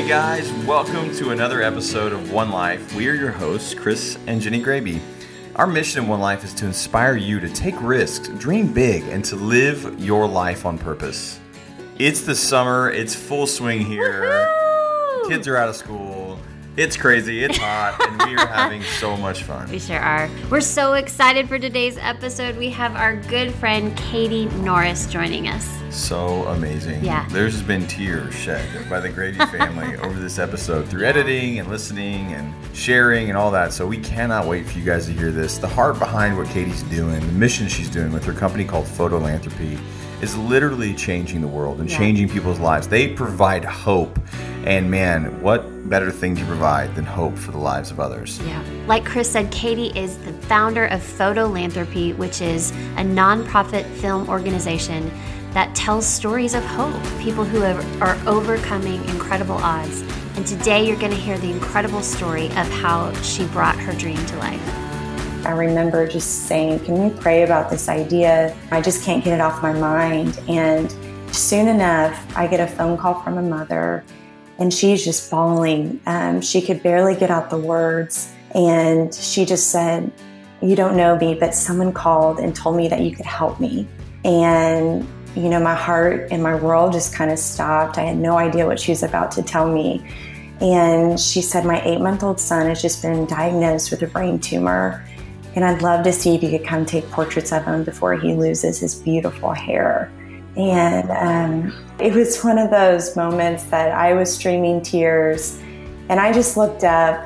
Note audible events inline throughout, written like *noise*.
Hey guys, welcome to another episode of One Life. We are your hosts, Chris and Jenny Graebe. Our mission in One Life is to inspire you to take risks, dream big, and to live your life on purpose. It's the summer, it's full swing here. Woohoo! Kids are out of school. It's crazy, it's hot, and we are having so much fun. We sure are. We're so excited for today's episode. We have our good friend Katie Norris joining us. So amazing. Yeah. There's been tears shed by the Graebe family *laughs* over this episode through editing and listening and sharing and all that. So we cannot wait for you guys to hear this. The heart behind what Katie's doing, the mission she's doing with her company called Fotolanthropy is literally changing the world and Yeah. changing people's lives. They provide hope. And man, what better thing to provide than hope for the lives of others? Yeah. Like Chris said, Katie is the founder of Fotolanthropy, which is a nonprofit film organization that tells stories of hope, people who have, are overcoming incredible odds. And today you're going to hear the incredible story of how she brought her dream to life. I remember just saying, Can we pray about this idea? I just can't get it off my mind. And soon enough, I get a phone call from a mother, and she's just bawling. Um, she could barely get out the words. And she just said, You don't know me, but someone called and told me that you could help me. And you know, my heart and my world just kind of stopped. I had no idea what she was about to tell me. And she said, My eight month old son has just been diagnosed with a brain tumor. And I'd love to see if you could come take portraits of him before he loses his beautiful hair. And um, it was one of those moments that I was streaming tears. And I just looked up,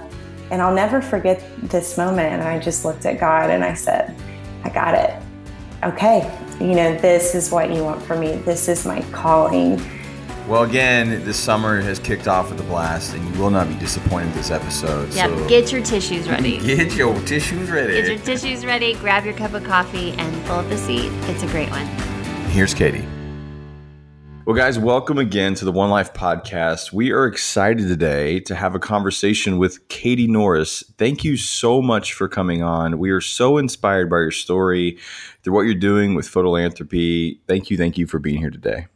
and I'll never forget this moment. And I just looked at God and I said, I got it. Okay, you know, this is what you want for me. This is my calling. Well, again, this summer has kicked off with a blast, and you will not be disappointed this episode. Yep. so Get your tissues ready. *laughs* Get your tissues ready. Get your tissues ready, grab your cup of coffee, and pull up a seat. It's a great one. Here's Katie. Well, guys, welcome again to the One Life podcast. We are excited today to have a conversation with Katie Norris. Thank you so much for coming on. We are so inspired by your story, through what you're doing with Fotolanthropy. Thank you, thank you for being here today.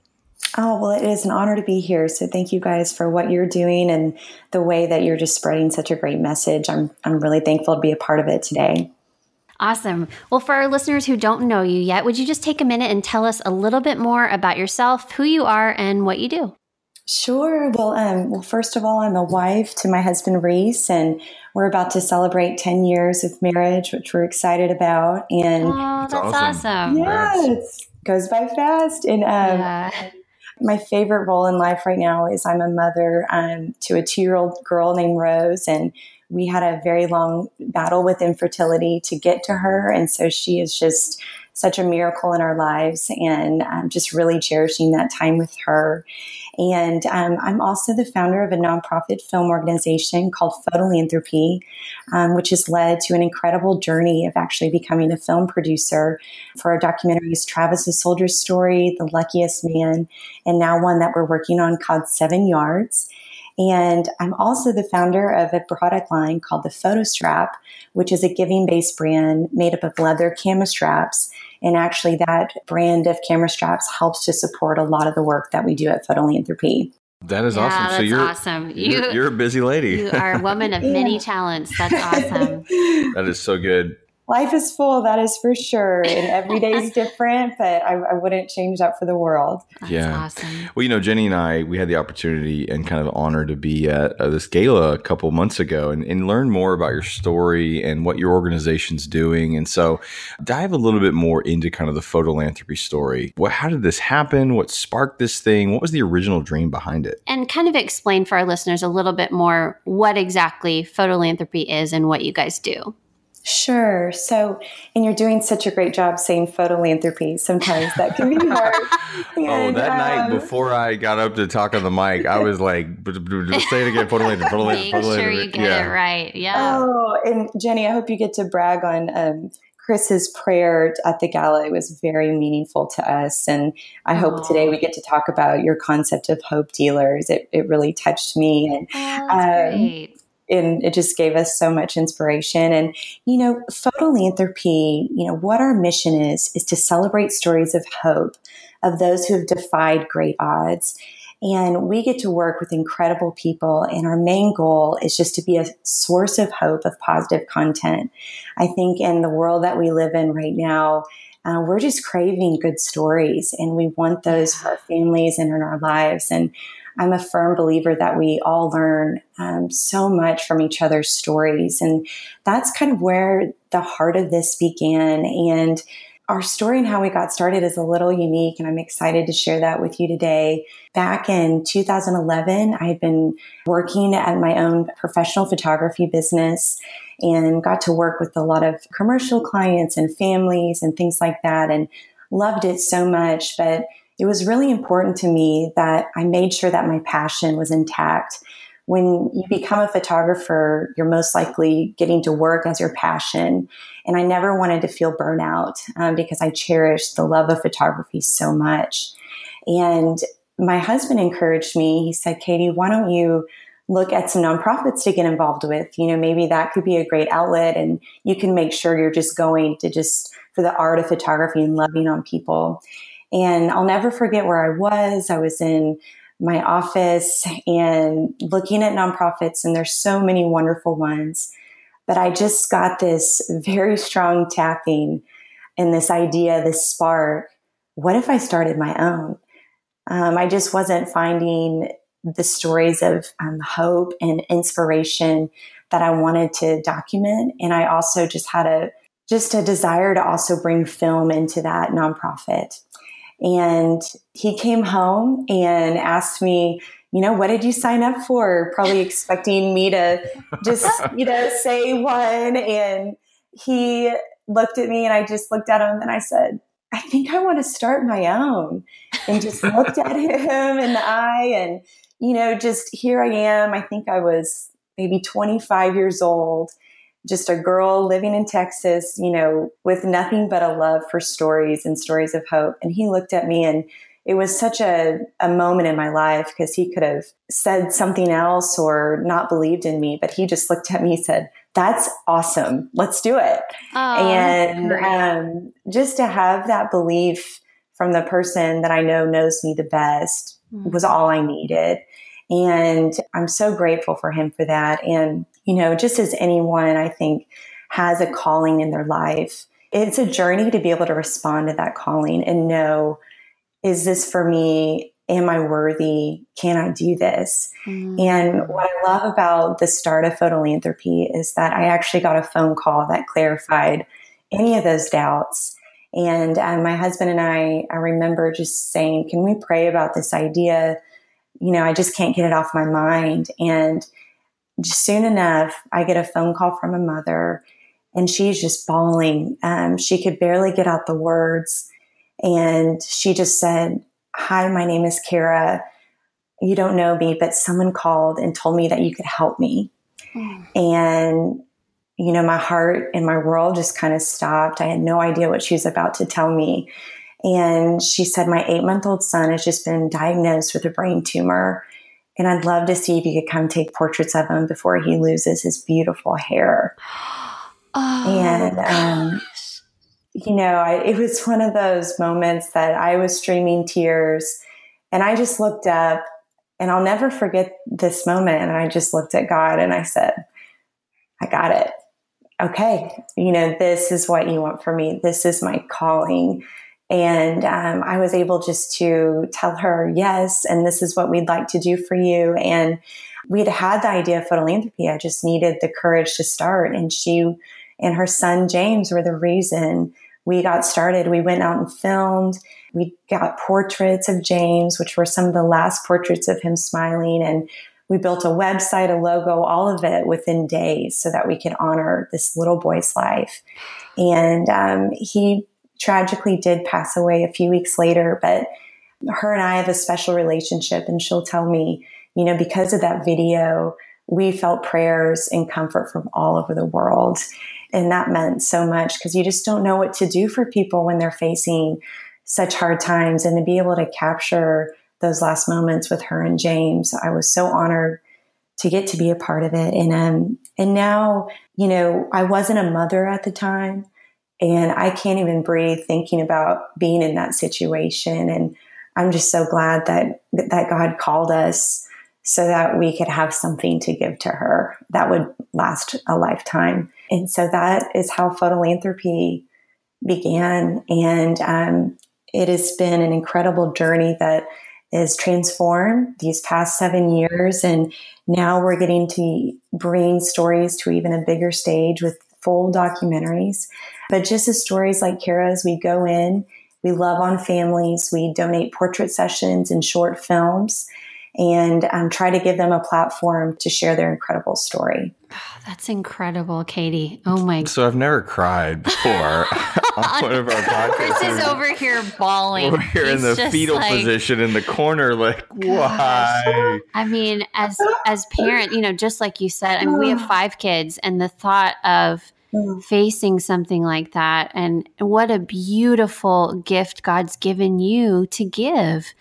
Oh, well, it is an honor to be here. So thank you guys for what you're doing and the way that you're just spreading such a great message. I'm, I'm really thankful to be a part of it today. Awesome. Well, for our listeners who don't know you yet, would you just take a minute and tell us a little bit more about yourself, who you are, and what you do? Sure. Well, um, well, first of all, I'm a wife to my husband Reese, and we're about to celebrate 10 years of marriage, which we're excited about. And Oh, That's that's awesome. awesome. yeah, it goes by fast. And um, Yeah. My favorite role in life right now is I'm a mother um, to a two year old girl named Rose. And we had a very long battle with infertility to get to her. And so she is just such a miracle in our lives and just really cherishing that time with her. And um, I'm also the founder of a nonprofit film organization called Fotolanthropy, um, which has led to an incredible journey of actually becoming a film producer for our documentaries Travis the Soldier Story, The Luckiest Man, and now one that we're working on called Seven Yards. And I'm also the founder of a product line called the Photo Strap, which is a giving based brand made up of leather camera straps. And actually, that brand of camera straps helps to support a lot of the work that we do at Fotolanthropy. That is Yeah, awesome. so that's you're awesome. You're, You- you're a busy lady. You are a woman of many *laughs* talents. That's awesome. *laughs* that is so good. Life is full, that is for sure. And every day is *laughs* different, but I, I wouldn't change that for the world. That's Yeah. awesome. Well, you know, Jenny and I, we had the opportunity and kind of honor to be at uh, this gala a couple months ago and, and learn more about your story and what your organization's doing. And so, dive a little bit more into kind of the Fotolanthropy story. What, how did this happen? What sparked this thing? What was the original dream behind it? And kind of explain for our listeners a little bit more what exactly Fotolanthropy is and what you guys do. Sure. So, and you're doing such a great job saying Fotolanthropy. Sometimes that can be *laughs* hard. oh, And, that night um, before I got up to talk on the mic, I was like, *laughs* "B- b- b- say it again, Fotolanthropy, *laughs* Fotolanthropy, Make sure you get Yeah. it right. Yeah. Oh, and Jenny, I hope you get to brag on um, Chris's prayer at the gala. It was very meaningful to us. And I hope today we get to talk about your concept of hope dealers. It, it really touched me. And Oh, that's um, great. And it just gave us so much inspiration. And, you know, Fotolanthropy, you know, what our mission is, is to celebrate stories of hope of those who have defied great odds. And we get to work with incredible people. And our main goal is just to be a source of hope, of positive content. I think in the world that we live in right now, uh, we're just craving good stories and we want those for our families and in our lives. And I'm a firm believer that we all learn um, so much from each other's stories. And that's kind of where the heart of this began. And our story and how we got started is a little unique, and I'm excited to share that with you today. Back in 2011, I had been working at my own professional photography business and got to work with a lot of commercial clients and families and things like that, and loved it so much. But it was really important to me that I made sure that my passion was intact. When you become a photographer, you're most likely getting to work as your passion. And I never wanted to feel burnout um, because I cherished the love of photography so much. And my husband encouraged me. He said, Katie, why don't you look at some nonprofits to get involved with? You know, maybe that could be a great outlet and you can make sure you're just going to just for the art of photography and loving on people. And I'll never forget where I was. I was in my office and looking at nonprofits, and there's so many wonderful ones. But I just got this very strong tapping and this idea, this spark. What if I started my own? Um, I just wasn't finding the stories of um, hope and inspiration that I wanted to document. And I also just had a just a desire to also bring film into that nonprofit. And he came home and asked me, you know, what did you sign up for? Probably expecting me to just, *laughs* you know, say one. And he looked at me and I just looked at him and I said, I think I want to start my own. And just looked at *laughs* him in the eye and, you know, just here I am. I think I was maybe 25 years old just a girl living in Texas, you know, with nothing but a love for stories and stories of hope. And he looked at me and it was such a, a moment in my life because he could have said something else or not believed in me, but he just looked at me and said, That's awesome. Let's do it. Oh, and um, just to have that belief from the person that I know knows me the best mm-hmm. was all I needed. And I'm so grateful for him for that. And you know, just as anyone I think has a calling in their life, it's a journey to be able to respond to that calling and know, is this for me? Am I worthy? Can I do this? Mm. And what I love about the start of Fotolanthropy is that I actually got a phone call that clarified any of those doubts. And um, my husband and I, I remember just saying, can we pray about this idea? You know, I just can't get it off my mind. And soon enough, I get a phone call from a mother and she's just bawling. Um, she could barely get out the words. And she just said, Hi, my name is Kara. You don't know me, but someone called and told me that you could help me. Mm. And, you know, my heart and my world just kind of stopped. I had no idea what she was about to tell me. And she said, My eight month old son has just been diagnosed with a brain tumor and I'd love to see if you could come take portraits of him before he loses his beautiful hair. *gasps* Oh, and, um, you know, I, it was one of those moments that I was streaming tears and I just looked up and I'll never forget this moment. And I just looked at God and I said, I got it. Okay. You know, this is what you want for me. This is my calling. And um, I was able just to tell her, yes, and this is what we'd like to do for you. And we'd had the idea of Fotolanthropy. I just needed the courage to start. And she and her son, James, were the reason we got started. We went out and filmed. We got portraits of James, which were some of the last portraits of him smiling. And we built a website, a logo, all of it within days so that we could honor this little boy's life. And um, he tragically did pass away a few weeks later, but her and I have a special relationship and she'll tell me, you know, because of that video, we felt prayers and comfort from all over the world. And that meant so much because you just don't know what to do for people when they're facing such hard times. And to be able to capture those last moments with her and James, I was so honored to get to be a part of it. And um, and now, you know, I wasn't a mother at the time, and I can't even breathe thinking about being in that situation. And I'm just so glad that that God called us so that we could have something to give to her that would last a lifetime. And so that is how Fotolanthropy began. And um, it has been an incredible journey that is transformed these past seven years. And now we're getting to bring stories to even a bigger stage with full documentaries. But just as stories like Kara's, we go in, we love on families, we donate portrait sessions and short films and um, try to give them a platform to share their incredible story. Oh, that's incredible, Katie. Oh my! So I've never cried before *laughs* on one of our podcasts. Chris is over here bawling. Over here He's in the fetal like, position in the corner, like *laughs* gosh. why? I mean, as as parent, you know, just like you said, I mean, we have five kids, and the thought of facing something like that and what a beautiful gift God's given you to give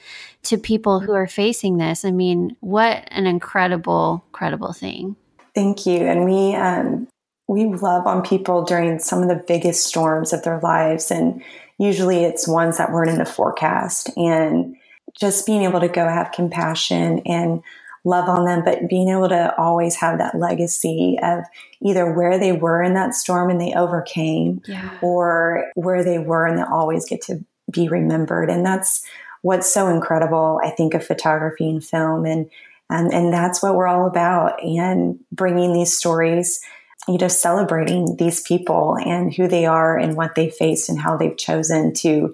to people who are facing this. I mean, what an incredible, incredible thing. Thank you. And we, um, we love on people during some of the biggest storms of their lives. And usually it's ones that weren't in the forecast. And just being able to go have compassion and love on them, but being able to always have that legacy of either where they were in that storm and they overcame yeah. or where they were and they always get to be remembered. And that's what's so incredible, I think, of photography and film. And, and, and that's what we're all about. And bringing these stories, you know, celebrating these people and who they are and what they faced and how they've chosen to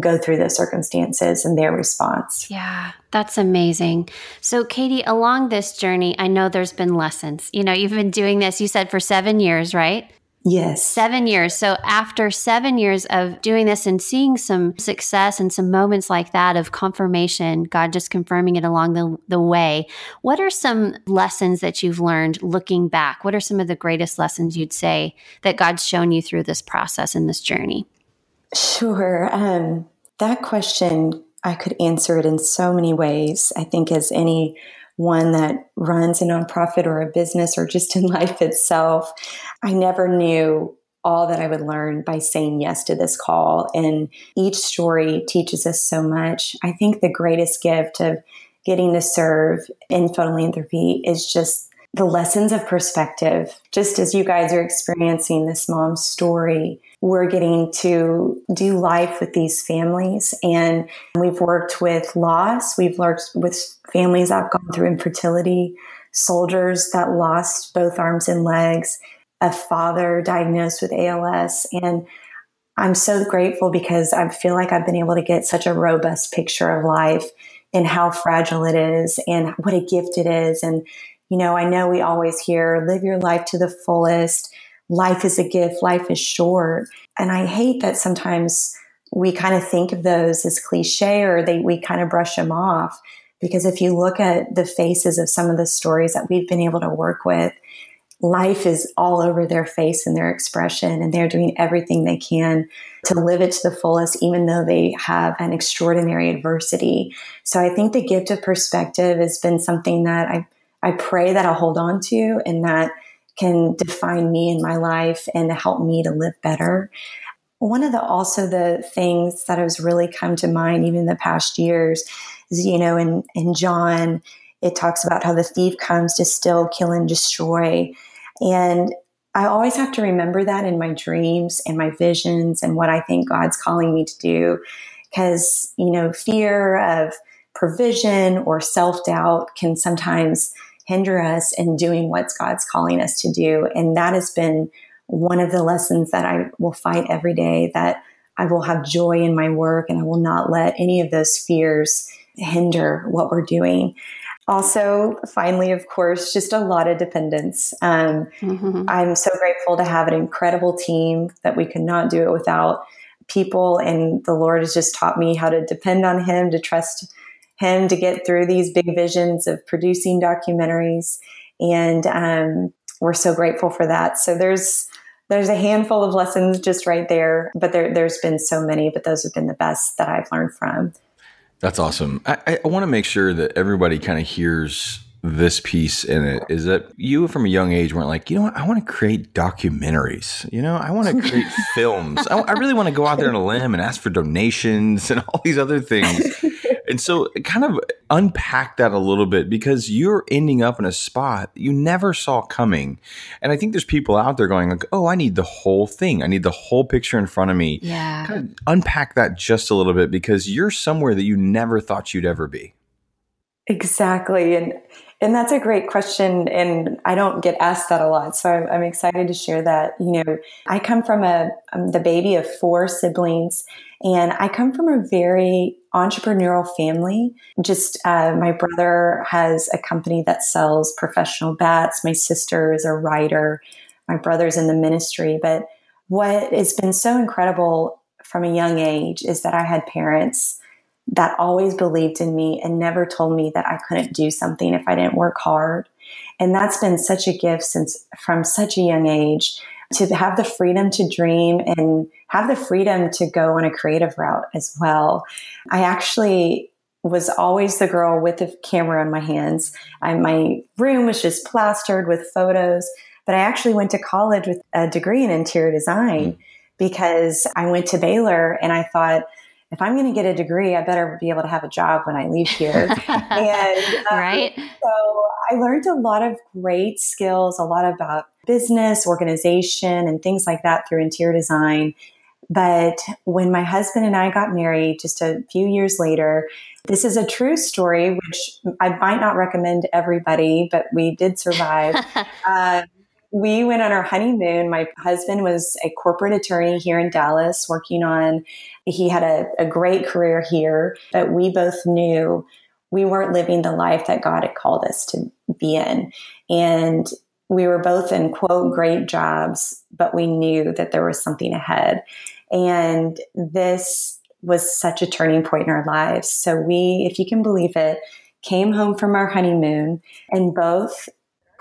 go through those circumstances and their response. Yeah, that's amazing. So, Katie, along this journey, I know there's been lessons. You know, you've been doing this, you said, for seven years, right? Yes. Seven years. So, after seven years of doing this and seeing some success and some moments like that of confirmation, God just confirming it along the, the way, what are some lessons that you've learned looking back? What are some of the greatest lessons you'd say that God's shown you through this process and this journey? Sure. Um, that question, I could answer it in so many ways. I think, as any one that runs a nonprofit or a business or just *laughs* in life itself. I never knew all that I would learn by saying yes to this call. And each story teaches us so much. I think the greatest gift of getting to serve in philanthropy is just the lessons of perspective. Just as you guys are experiencing this mom's story, we're getting to do life with these families. And we've worked with loss, we've worked with families that have gone through infertility, soldiers that lost both arms and legs, a father diagnosed with ALS. And I'm so grateful because I feel like I've been able to get such a robust picture of life and how fragile it is and what a gift it is. And you know, I know we always hear live your life to the fullest. Life is a gift. Life is short. And I hate that sometimes we kind of think of those as cliche or they, we kind of brush them off. Because if you look at the faces of some of the stories that we've been able to work with, life is all over their face and their expression, and they're doing everything they can to live it to the fullest, even though they have an extraordinary adversity. So I think the gift of perspective has been something that I I pray that I'll hold on to and that can define me in my life and help me to live better. One of the also the things that has really come to mind even in the past years is, you know, in, in John, it talks about how the thief comes to steal, kill, and destroy. And I always have to remember that in my dreams and my visions and what I think God's calling me to do. Because, you know, fear of provision or self doubt can sometimes hinder us in doing what God's calling us to do. And that has been one of the lessons that I will fight every day that I will have joy in my work and I will not let any of those fears hinder what we're doing. Also, finally, of course, just a lot of dependence. Um, mm-hmm. I'm so grateful to have an incredible team that we could not do it without people. And the Lord has just taught me how to depend on Him, to trust him to get through these big visions of producing documentaries. And um, we're so grateful for that. So there's there's a handful of lessons just right there, but there, there's been so many, but those have been the best that I've learned from. That's awesome. I, I want to make sure that everybody kind of hears this piece in it is that you from a young age weren't like, you know what, I want to create documentaries. You know, I want to create *laughs* films. I, I, really want to go out there on a limb and ask for donations and all these other things. *laughs* And so, kind of unpack that a little bit because you're ending up in a spot you never saw coming. And I think there's people out there going, like, "Oh, I need the whole thing. I need the whole picture in front of me." Yeah. Kind of unpack that just a little bit because you're somewhere that you never thought you'd ever be. Exactly, and and that's a great question, and I don't get asked that a lot, so I'm, I'm excited to share that. You know, I come from a I'm the baby of four siblings, and I come from a very entrepreneurial family. Just uh, my brother has a company that sells professional bats. My sister is a writer. My brother's in the ministry. But what has been so incredible from a young age is that I had parents that always believed in me and never told me that I couldn't do something if I didn't work hard. And that's been such a gift since from such a young age to have the freedom to dream and have the freedom to go on a creative route as well. I actually was always the girl with the camera in my hands. I, my room was just plastered with photos, but I actually went to college with a degree in interior design mm. because I went to Baylor and I thought, if I'm going to get a degree, I better be able to have a job when I leave here. *laughs* and um, right. So I learned a lot of great skills, a lot about business, organization, and things like that through interior design. But when my husband and I got married just a few years later, this is a true story, which I might not recommend to everybody, but we did survive. *laughs* uh, we went on our honeymoon. My husband was a corporate attorney here in Dallas, working on, he had a, a great career here, but we both knew we weren't living the life that God had called us to be in. And we were both in quote great jobs, but we knew that there was something ahead. And this was such a turning point in our lives. So we, if you can believe it, came home from our honeymoon and both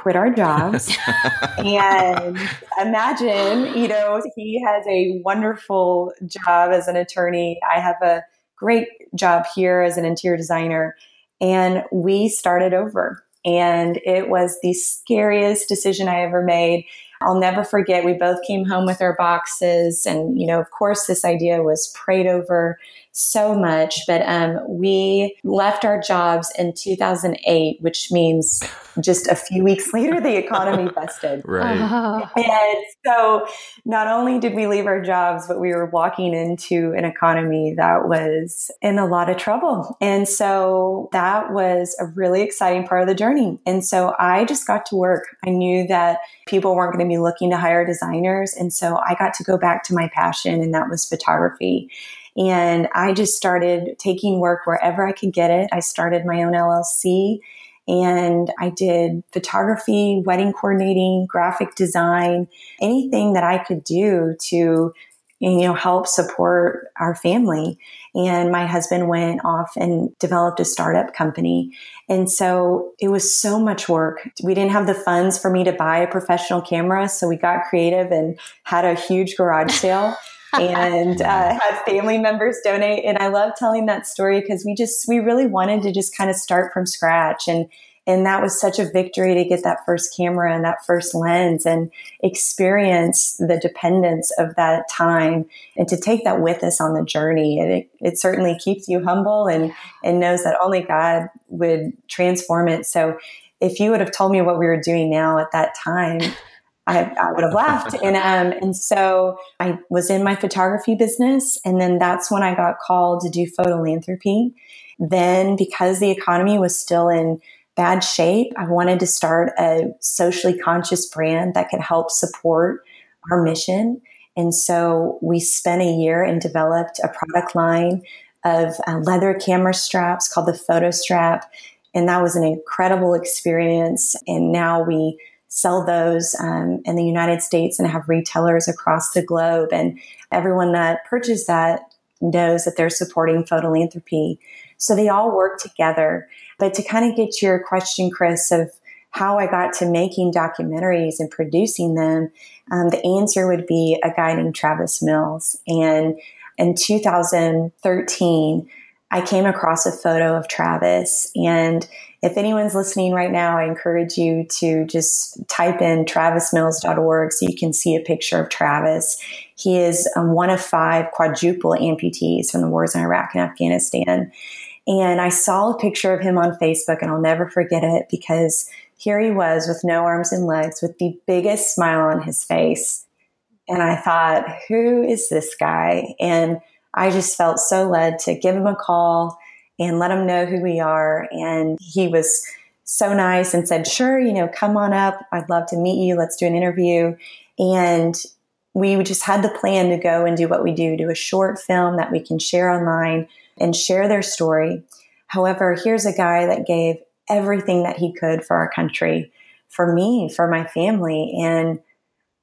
quit our jobs. *laughs* and imagine, you know, he has a wonderful job as an attorney. I have a great job here as an interior designer. And we started over. And it was the scariest decision I ever made. I'll never forget, we both came home with our boxes. And, you know, of course, this idea was prayed over so much. But um, we left our jobs in 2008, which means just a few weeks *laughs* later, the economy *laughs* busted. right. Uh-huh. And so not only did we leave our jobs, but we were walking into an economy that was in a lot of trouble. And so that was a really exciting part of the journey. And so I just got to work. I knew that people weren't going to be looking to hire designers. And so I got to go back to my passion, and that was photography. And I just started taking work wherever I could get it. I started my own LLC and I did photography, wedding coordinating, graphic design, anything that I could do to you know help support our family. And my husband went off and developed a startup company. And so it was so much work. We didn't have the funds for me to buy a professional camera so we got creative and had a huge garage sale *laughs* and uh, *laughs* had family members donate. And I love telling that story because we just, we really wanted to just kind of start from scratch. And, and that was such a victory to get that first camera and that first lens and experience the dependence of that time and to take that with us on the journey. And it, it certainly keeps you humble and, and knows that only God would transform it. So if you would have told me what we were doing now at that time, I, I would have laughed. And um, and so I was in my photography business, and then that's when I got called to do Fotolanthropy. Then, because the economy was still in bad shape, I wanted to start a socially conscious brand that could help support our mission. And so we spent a year and developed a product line of uh, leather camera straps called the Photo Strap. And that was an incredible experience. And now we sell those um, in the United States and have retailers across the globe. And everyone that purchased that knows that they're supporting Fotolanthropy. So they all work together. But to kind of get to your question, Chris, of how I got to making documentaries and producing them, um, the answer would be a guy named Travis Mills. And in 2013, I came across a photo of Travis and if anyone's listening right now, I encourage you to just type in travismills.org so you can see a picture of Travis. He is um, one of five quadruple amputees from the wars in Iraq and Afghanistan. And I saw a picture of him on Facebook, and I'll never forget it because here he was with no arms and legs, with the biggest smile on his face. And I thought, who is this guy? And I just felt so led to give him a call and let him know who we are. And he was so nice and said, sure, you know, come on up. I'd love to meet you. Let's do an interview. And we just had the plan to go and do what we do, do a short film that we can share online and share their story. However, here's a guy that gave everything that he could for our country, for me, for my family. And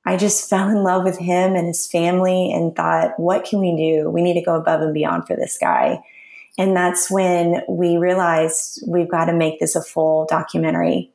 I just fell in love with him and his family and thought, what can we do? We need to go above and beyond for this guy. And that's when we realized we've got to make this a full documentary.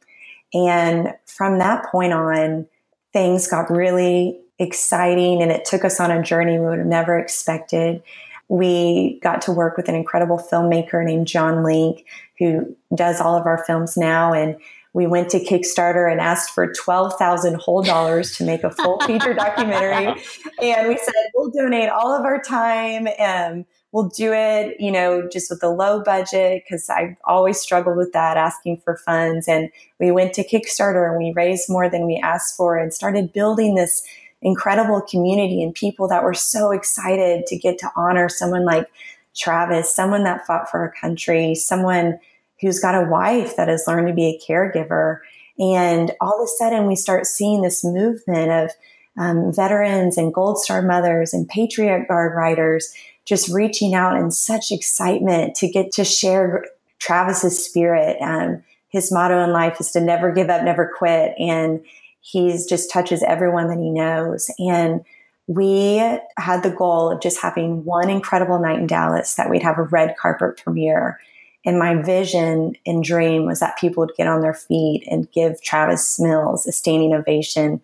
And from that point on, things got really exciting and it took us on a journey we would have never expected. We got to work with an incredible filmmaker named John Link, who does all of our films now. And we went to Kickstarter and asked for 12,000 whole dollars to make a full feature documentary. *laughs* And we said, we'll donate all of our time and we'll do it, you know, just with a low budget because I always struggled with that, asking for funds. And we went to Kickstarter and we raised more than we asked for and started building this incredible community and people that were so excited to get to honor someone like Travis, someone that fought for our country, someone who's got a wife that has learned to be a caregiver. And all of a sudden, we start seeing this movement of um, veterans and Gold Star mothers and Patriot Guard riders just reaching out in such excitement to get to share Travis's spirit. Um, his motto in life is to never give up, never quit. And He's just touches everyone that he knows. And we had the goal of just having one incredible night in Dallas that we'd have a red carpet premiere. And my vision and dream was that people would get on their feet and give Travis Mills a standing ovation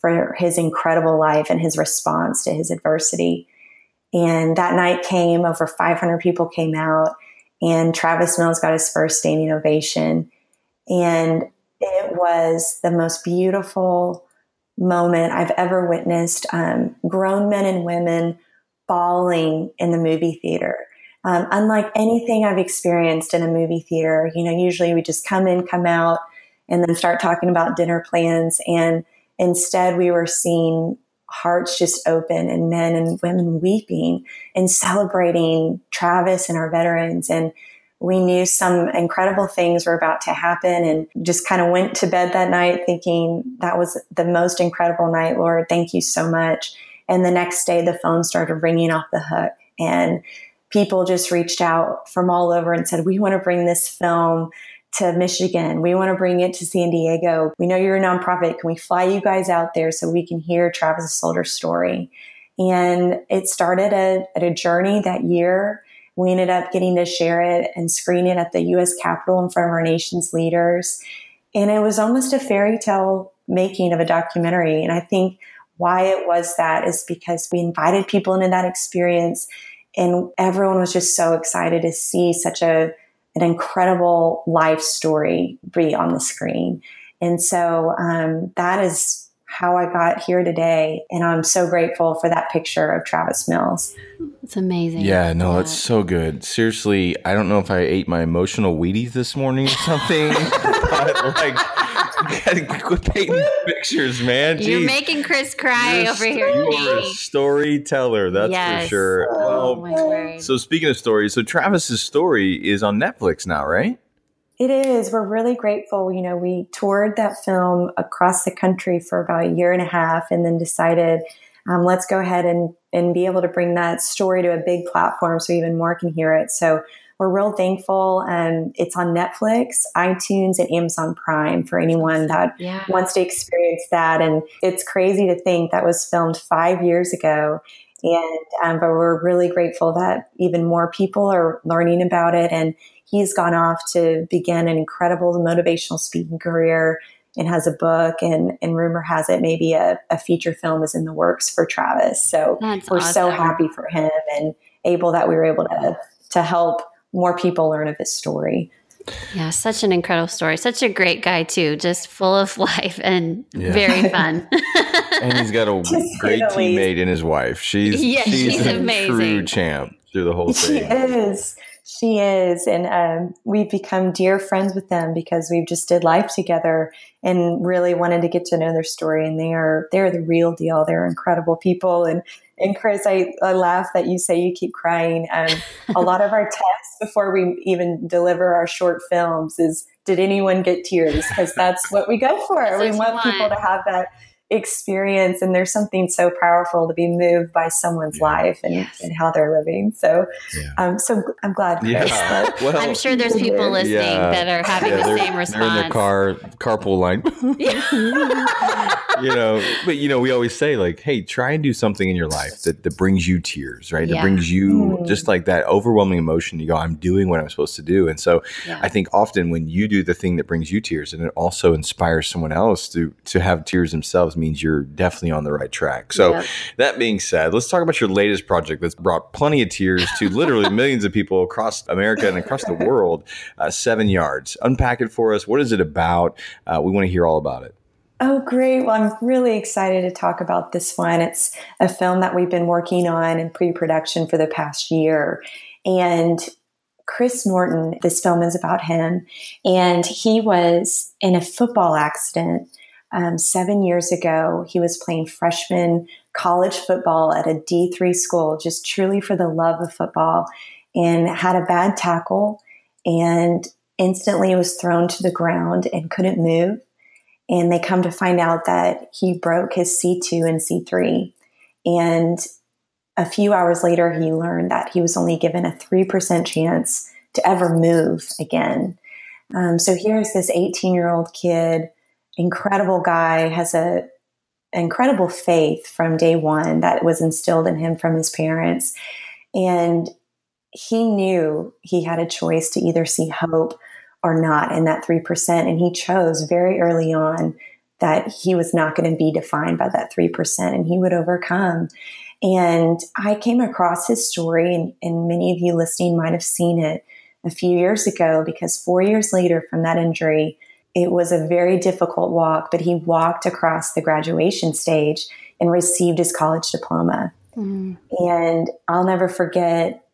for his incredible life and his response to his adversity. And that night came, over 500 people came out, and Travis Mills got his first standing ovation. And it was the most beautiful moment I've ever witnessed. Um, grown men and women bawling in the movie theater. Um, unlike anything I've experienced in a movie theater, you know, usually we just come in, come out, and then start talking about dinner plans. And instead, we were seeing hearts just open and men and women weeping and celebrating Travis and our veterans. And we knew some incredible things were about to happen and just kind of went to bed that night thinking that was the most incredible night, Lord. Thank you so much. And the next day, the phone started ringing off the hook, and people just reached out from all over and said, We want to bring this film to Michigan. We want to bring it to San Diego. We know you're a nonprofit. Can we fly you guys out there so we can hear Travis Soldier's story? And it started a, at a journey that year we ended up getting to share it and screen it at the US Capitol in front of our nation's leaders. And it was almost a fairy tale making of a documentary. And I think why it was that is because we invited people into that experience and everyone was just so excited to see such a an incredible life story be on the screen. And so um, that is how I got here today. And I'm so grateful for that picture of Travis Mills. It's amazing. Yeah, no, it's so good. Seriously, I don't know if I ate my emotional Wheaties this morning or something, *laughs* but like, quit painting *laughs* pictures, man. Jeez. You're making Chris cry You're over here. You're a storyteller, that's yes. for sure. Oh, well, so speaking of stories, so Travis's story is on Netflix now, right? It is. We're really grateful. You know, we toured that film across the country for about a year and a half and then decided um, let's go ahead and, and be able to bring that story to a big platform so even more can hear it. So we're real thankful. And um, it's on Netflix, iTunes, and Amazon Prime for anyone that yeah. wants to experience that. And it's crazy to think that was filmed five years ago. And um, but we're really grateful that even more people are learning about it and he's gone off to begin an incredible motivational speaking career and has a book and, and rumor has it maybe a, a feature film is in the works for Travis. So That's we're awesome. so happy for him and able that we were able to to help more people learn of his story. Yeah, such an incredible story. Such a great guy too, just full of *laughs* life and yeah. very *laughs* fun. and he's got a *laughs* great teammate in his wife. She's yeah, she's, she's a amazing. true champ through the whole thing. She is She is, and um, we've become dear friends with them because we've just did life together and really wanted to get to know their story. And they are they're the real deal. They're incredible people. And and Chris, I, I laugh that you say you keep crying. Um, a lot of our *laughs* tests before we even deliver our short films is, did anyone get tears? Because that's what we go for. we want people to have that experience and there's something so powerful to be moved by someone's yeah. life and, yes. and, how they're living so yeah. um, so i'm glad Chris, yeah. *laughs* well, i'm sure there's people listening yeah. that are having the same response they're in their car carpool line *laughs* you know but you know we always say like hey try and do something in your life that, that brings you tears right that brings you mm. just like that overwhelming emotion you go i'm doing what i'm supposed to do and so i think often when you do the thing that brings you tears and it also inspires someone else to to have tears themselves means you're definitely on the right track. So, yep. that being said, let's talk about your latest project that's brought plenty of tears to literally *laughs* millions of people across America and across the world. Uh, seven yards. Unpack it for us. What is it about? Uh, we want to hear all about it. Oh, great. Well, I'm really excited to talk about this one. It's a film that we've been working on in pre production for the past year. And Chris Norton, this film is about him. And he was in a football accident um, seven years ago. He was playing freshman college football at a D3 school, just truly for the love of football, and had a bad tackle and instantly was thrown to the ground and couldn't move. And they come to find out that he broke his C2 and C3. And a few hours later, he learned that he was only given a 3% chance to ever move again. Um, so here's this 18 year old kid incredible guy, has a incredible faith from day one that was instilled in him from his parents. And he knew he had a choice to either see hope or not in that 3%. And he chose very early on that he was not going to be defined by that 3% and he would overcome. And I came across his story, and, and many of you listening might have seen it a few years ago because four years later from that injury, it was a very difficult walk, but he walked across the graduation stage and received his college diploma. Mm. And I'll never forget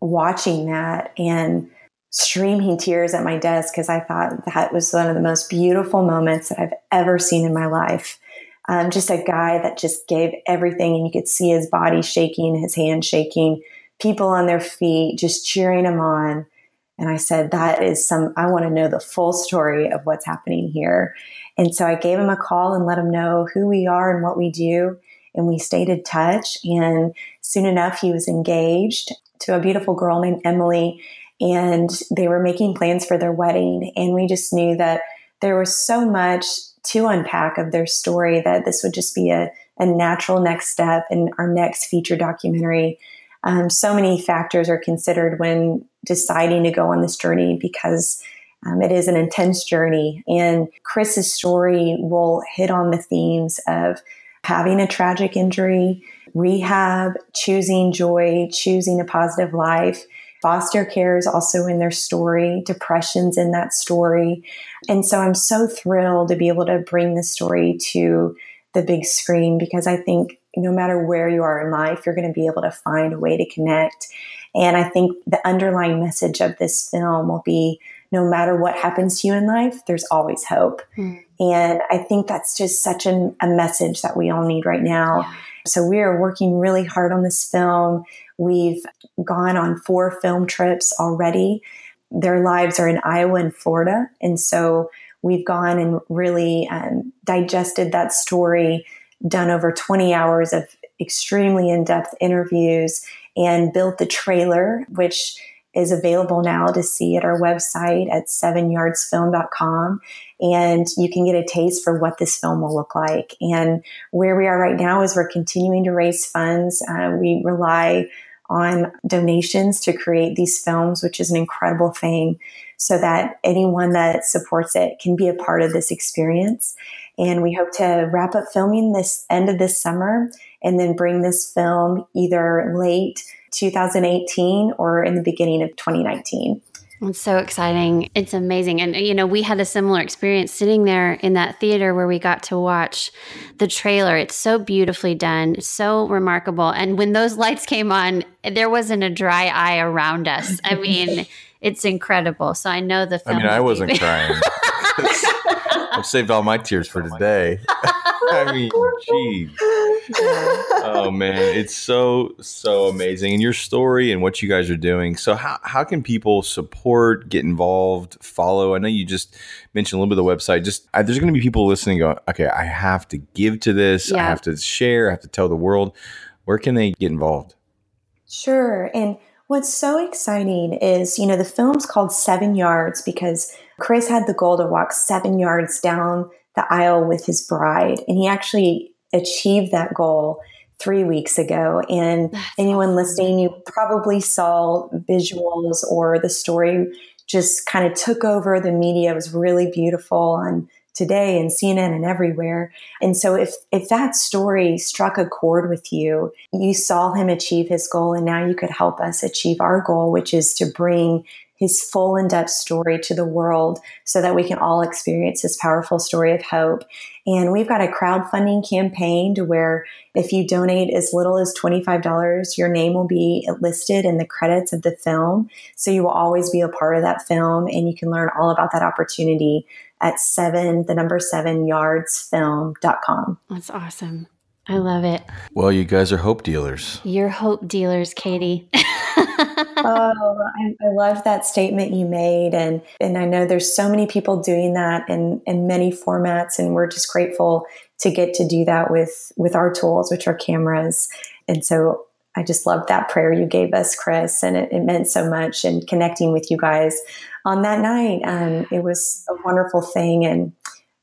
watching that and streaming tears at my desk because I thought that was one of the most beautiful moments that I've ever seen in my life. Um, just a guy that just gave everything, and you could see his body shaking, his hand shaking, people on their feet just cheering him on. And I said, that is some, I want to know the full story of what's happening here. And so I gave him a call and let him know who we are and what we do. And we stayed in touch. And soon enough, he was engaged to a beautiful girl named Emily. And they were making plans for their wedding. And we just knew that there was so much to unpack of their story that this would just be a, a natural next step in our next feature documentary um, so many factors are considered when deciding to go on this journey because um, it is an intense journey. And Chris's story will hit on the themes of having a tragic injury, rehab, choosing joy, choosing a positive life. Foster care is also in their story, depression's in that story. And so I'm so thrilled to be able to bring this story to the big screen because I think no matter where you are in life, you're going to be able to find a way to connect. And I think the underlying message of this film will be no matter what happens to you in life, there's always hope. Mm. And I think that's just such an, a message that we all need right now. Yeah. So we are working really hard on this film. We've gone on four film trips already. Their lives are in Iowa and Florida. And so we've gone and really um, digested that story done over 20 hours of extremely in depth interviews and built the trailer, which is available now to see at our website at sevenyardsfilm.com. And you can get a taste for what this film will look like. And where we are right now is we're continuing to raise funds. Uh, we rely on donations to create these films, which is an incredible thing, so that anyone that supports it can be a part of this experience. And we hope to wrap up filming this end of this summer and then bring this film either late 2018 or in the beginning of 2019. It's so exciting. It's amazing. And, you know, we had a similar experience sitting there in that theater where we got to watch the trailer. It's so beautifully done, so remarkable. And when those lights came on, there wasn't a dry eye around us. I mean, *laughs* it's incredible. So I know the I mean, I wasn't crying. *laughs* I've saved all my tears for today. *laughs* I mean, geez. Oh man, it's so so amazing, and your story and what you guys are doing. So, how how can people support, get involved, follow? I know you just mentioned a little bit of the website. Just I, there's going to be people listening, going, okay, I have to give to this. Yeah. I have to share. I have to tell the world. Where can they get involved? Sure, and what's so exciting is you know the film's called Seven Yards because Chris had the goal to walk seven yards down the aisle with his bride. And he actually achieved that goal three weeks ago. And That's anyone awesome. listening, you probably saw visuals or the story just kind of took over the media. It was really beautiful on today and CNN and everywhere. And so if if that story struck a chord with you, you saw him achieve his goal and now you could help us achieve our goal, which is to bring his full in depth story to the world so that we can all experience this powerful story of hope. And we've got a crowdfunding campaign to where if you donate as little as $25, your name will be listed in the credits of the film. So you will always be a part of that film and you can learn all about that opportunity at seven, the number seven yardsfilm.com. That's awesome. I love it. Well, you guys are hope dealers. You're hope dealers, Katie. *laughs* oh, I, I love that statement you made, and and I know there's so many people doing that in in many formats, and we're just grateful to get to do that with with our tools, which are cameras. And so I just loved that prayer you gave us, Chris, and it, it meant so much. And connecting with you guys on that night, um, it was a wonderful thing, and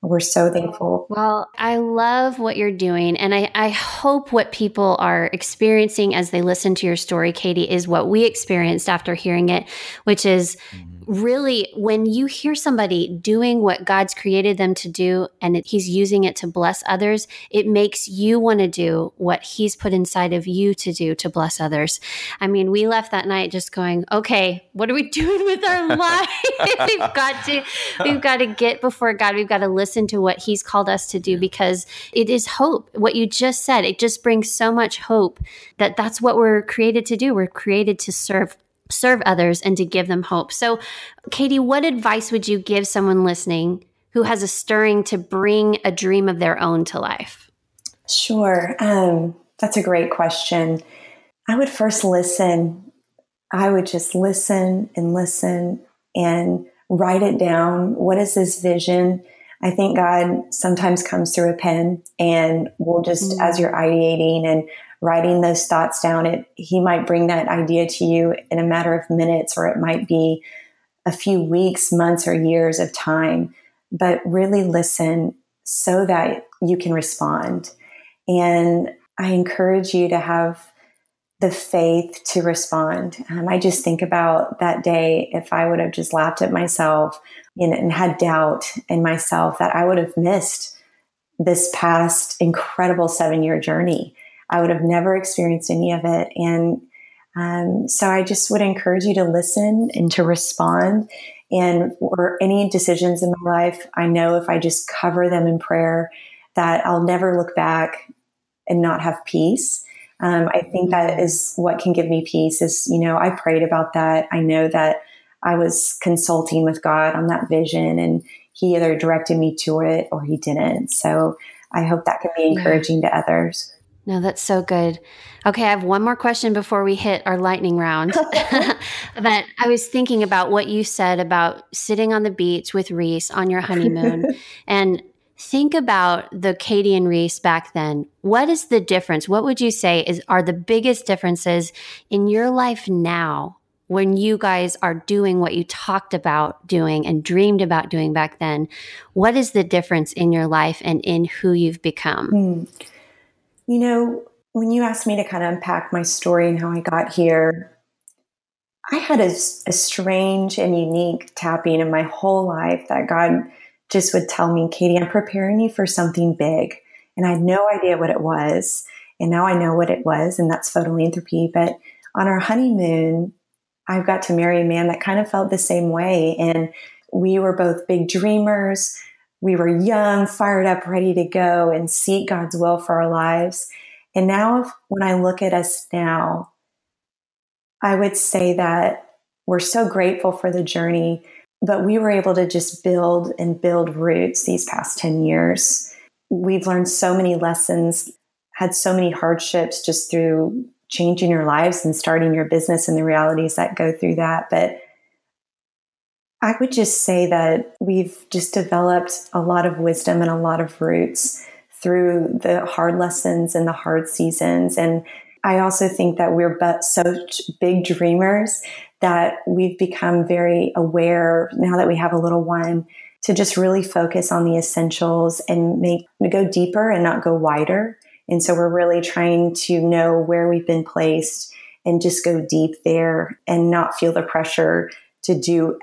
we're so thankful. Well, I love what you're doing. And I, I hope what people are experiencing as they listen to your story, Katie, is what we experienced after hearing it, which is mm-hmm really, when you hear somebody doing what God's created them to do and it, He's using it to bless others, it makes you want to do what He's put inside of you to do to bless others. I mean, we left that night just going, okay, what are we *laughs* doing with our *laughs* life? we've got to, we've got to get before God. We've got to listen to what He's called us to do because it is hope. What you just said, it just brings so much hope that that's what we're created to do. We're created to serve serve others and to give them hope. So, Katie, what advice would you give someone listening who has a stirring to bring a dream of their own to life? Sure. Um, that's a great question. I would first listen. I would just listen and listen and write it down. What is this vision? I think God sometimes comes through a pen and we'll just, mm-hmm. as you're ideating and writing those thoughts down, it he might bring that idea to you in a matter of minutes, or it might be a few weeks, months, or years of time. But really listen so that you can respond. And I encourage you to have the faith to respond. Um, I just think about that day if I would have just laughed at myself and, and had doubt in myself that I would have missed this past incredible seven year journey. I would have never experienced any of it. And um, so I just would encourage you to listen and to respond. And for any decisions in my life, I know if I just cover them in prayer, that I'll never look back and not have peace. Um, I think that mm-hmm. what can give me peace. Is you know I prayed about that. I know that I was consulting with God on that vision, and He either directed me to it or He didn't. So I hope that can be encouraging yeah. to others. No, that's so good. Okay, I have one more question before we hit our lightning round. *laughs* *laughs* but I was thinking about what you said about sitting on the beach with Reese on your honeymoon *laughs* and think about the Katie and Reese back then. What is the difference? What would you say is are the biggest differences in your life now when you guys are doing what you talked about doing and dreamed about doing back then? What is the difference in your life and in who you've become? Mm. You know, when you asked me to kind of unpack my story and how I got here, I had a, a, strange and unique tapping in my whole life that God just would tell me, Katie, I'm preparing you for something big. And I had no idea what it was. And now I know what it was, and that's Fotolanthropy. But on our honeymoon, I've got to marry a man that kind of felt the same way. And we were both big dreamers. We were young, fired up, ready to go and seek God's will for our lives. And now, when I look at us now, I would say that we're so grateful for the journey, but we were able to just build and build roots these past 10 years. We've learned so many lessons, had so many hardships just through changing your lives and starting your business and the realities that go through that. But I would just say that we've just developed a lot of wisdom and a lot of roots through the hard lessons and the hard seasons. And I also think that we're but such big dreamers that we've become very aware now that we have a little one to just really focus on the essentials and make go deeper and not go wider. And so we're really trying to know where we've been placed and just go deep there and not feel the pressure to do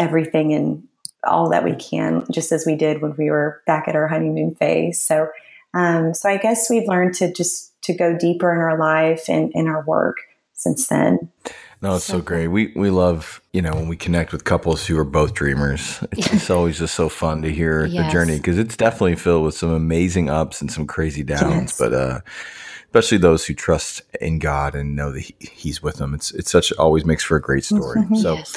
everything and all that we can, just as we did when we were back at our honeymoon phase. So, um, so I guess we've learned to just to go deeper in our life and in our work since then. No, it's so, so great. We we love you know when we connect with couples who are both dreamers. *laughs* It's, it's always just so fun to hear yes. the journey because it's definitely filled with some amazing ups and some crazy downs. Yes. But uh, especially those who trust in God and know that he, He's with them. It's it's such always makes for a great story. Mm-hmm. *laughs* So. Yes.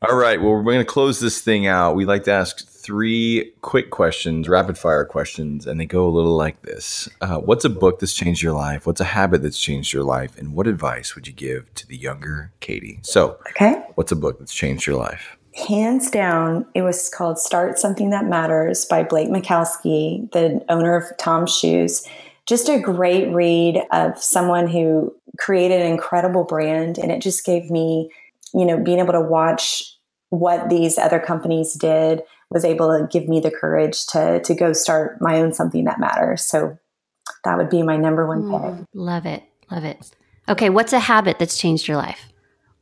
All right. Well, we're going to close this thing out. We like to ask three quick questions, rapid fire questions, and they go a little like this uh, What's a book that's changed your life? What's a habit that's changed your life? And what advice would you give to the younger Katie? So, okay. What's a book that's changed your life? Hands down, it was called Start Something That Matters by Blake Mycoskie, the owner of Tom's Shoes. Just a great read of someone who created an incredible brand, and it just gave me you know, being able to watch what these other companies did was able to give me the courage to to go start my own something that matters. So that would be my number one mm, pick. Love it. Love it. Okay, what's a habit that's changed your life?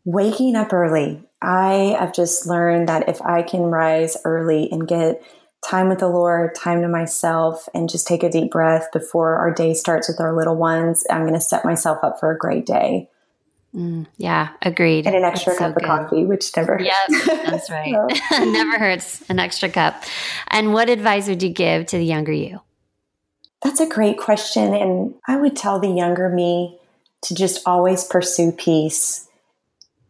Waking up early. I have just learned that if I can rise early and get time with the Lord, time to myself, and just take a deep breath before our day starts with our little ones, I'm going to set myself up for a great day. Mm, yeah, agreed. And an extra that's cup so of coffee, which never hurts. Yep, that's right. *laughs* *laughs* never hurts. An extra cup. And what advice would you give to the younger you? That's a great question. And I would tell the younger me to just always pursue peace.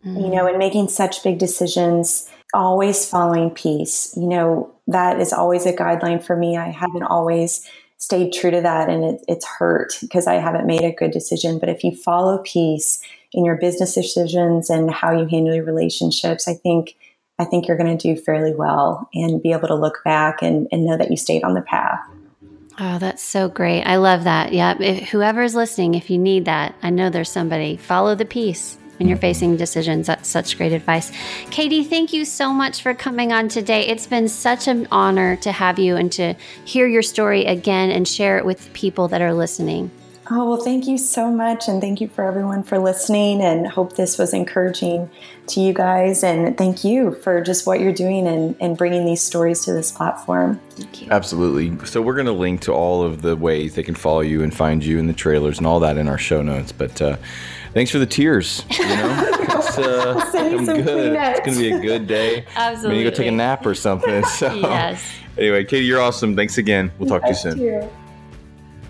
Mm. You know, in making such big decisions, always following peace. You know, that is always a guideline for me. I haven't always stayed true to that and it, it's hurt because I haven't made a good decision. But if you follow peace, in your business decisions and how you handle your relationships, I think I think you're going to do fairly well and be able to look back and, and know that you stayed on the path. Oh, that's so great. I love that. Yeah. If, whoever's listening, if you need that, I know there's somebody. Follow the peace when you're facing decisions. That's such great advice. Katie, thank you so much for coming on today. It's been such an honor to have you and to hear your story again and share it with people that are listening. Oh, well, thank you so much. And thank you for everyone for listening. And hope this was encouraging to you guys. And thank you for just what you're doing and, and bringing these stories to this platform. Thank you. Absolutely. So, we're going to link to all of the ways they can follow you and find you in the trailers and all that in our show notes. But, uh, Thanks for the tears. You know, *laughs* it's, uh, I'm good. It's gonna be a good day. Absolutely. I'm go take a nap or something. *laughs* So, yes. Anyway, Katie, you're awesome. Thanks again. We'll talk yes, to you soon. Too.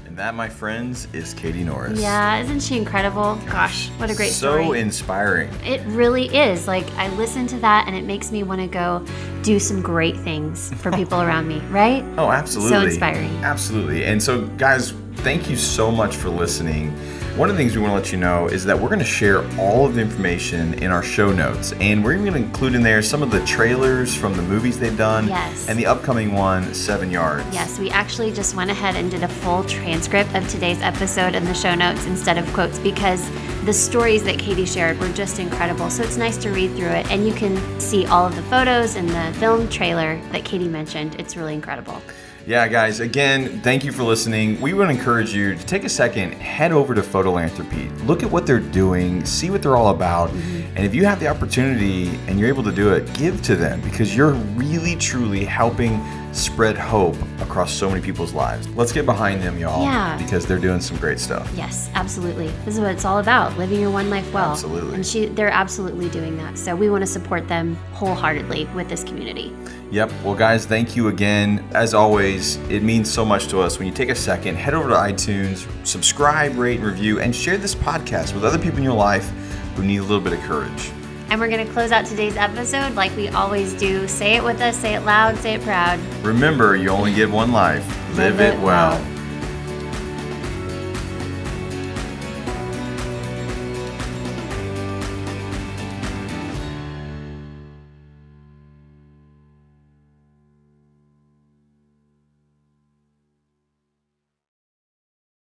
And that, my friends, is Katie Norris. Yeah, isn't she incredible? Gosh, what a great so story. So inspiring. It really is. Like, I listen to that and it makes me want to go do some great things for people around me, *laughs* right? Oh, absolutely. So inspiring. Absolutely. And so, guys, thank you so much for listening. One of the things we want to let you know is that we're going to share all of the information in our show notes, and we're even going to include in there some of the trailers from the movies they've done, yes. and the upcoming one, Seven Yards. Yes, we actually just went ahead and did a full transcript of today's episode in the show notes instead of quotes because the stories that Katie shared were just incredible. So it's nice to read through it, and you can see all of the photos and the film trailer that Katie mentioned. It's really incredible. Yeah, guys, again, thank you for listening. We would encourage you to take a second, head over to Fotolanthropy, look at what they're doing, see what they're all about. And if you have the opportunity and you're able to do it, give to them because you're really, truly helping spread hope across so many people's lives. Let's get behind them, y'all. Yeah. Because they're doing some great stuff. Yes, absolutely. This is what it's all about living your one life well. Absolutely. And she, they're absolutely doing that. So we want to support them wholeheartedly with this community. Yep. Well, guys, thank you again. As always, it means so much to us when you take a second, head over to iTunes, subscribe, rate, and review, and share this podcast with other people in your life who need a little bit of courage. And we're going to close out today's episode like we always do. Say it with us, say it loud, say it proud. Remember, you only get one life. Live, Live it well. well.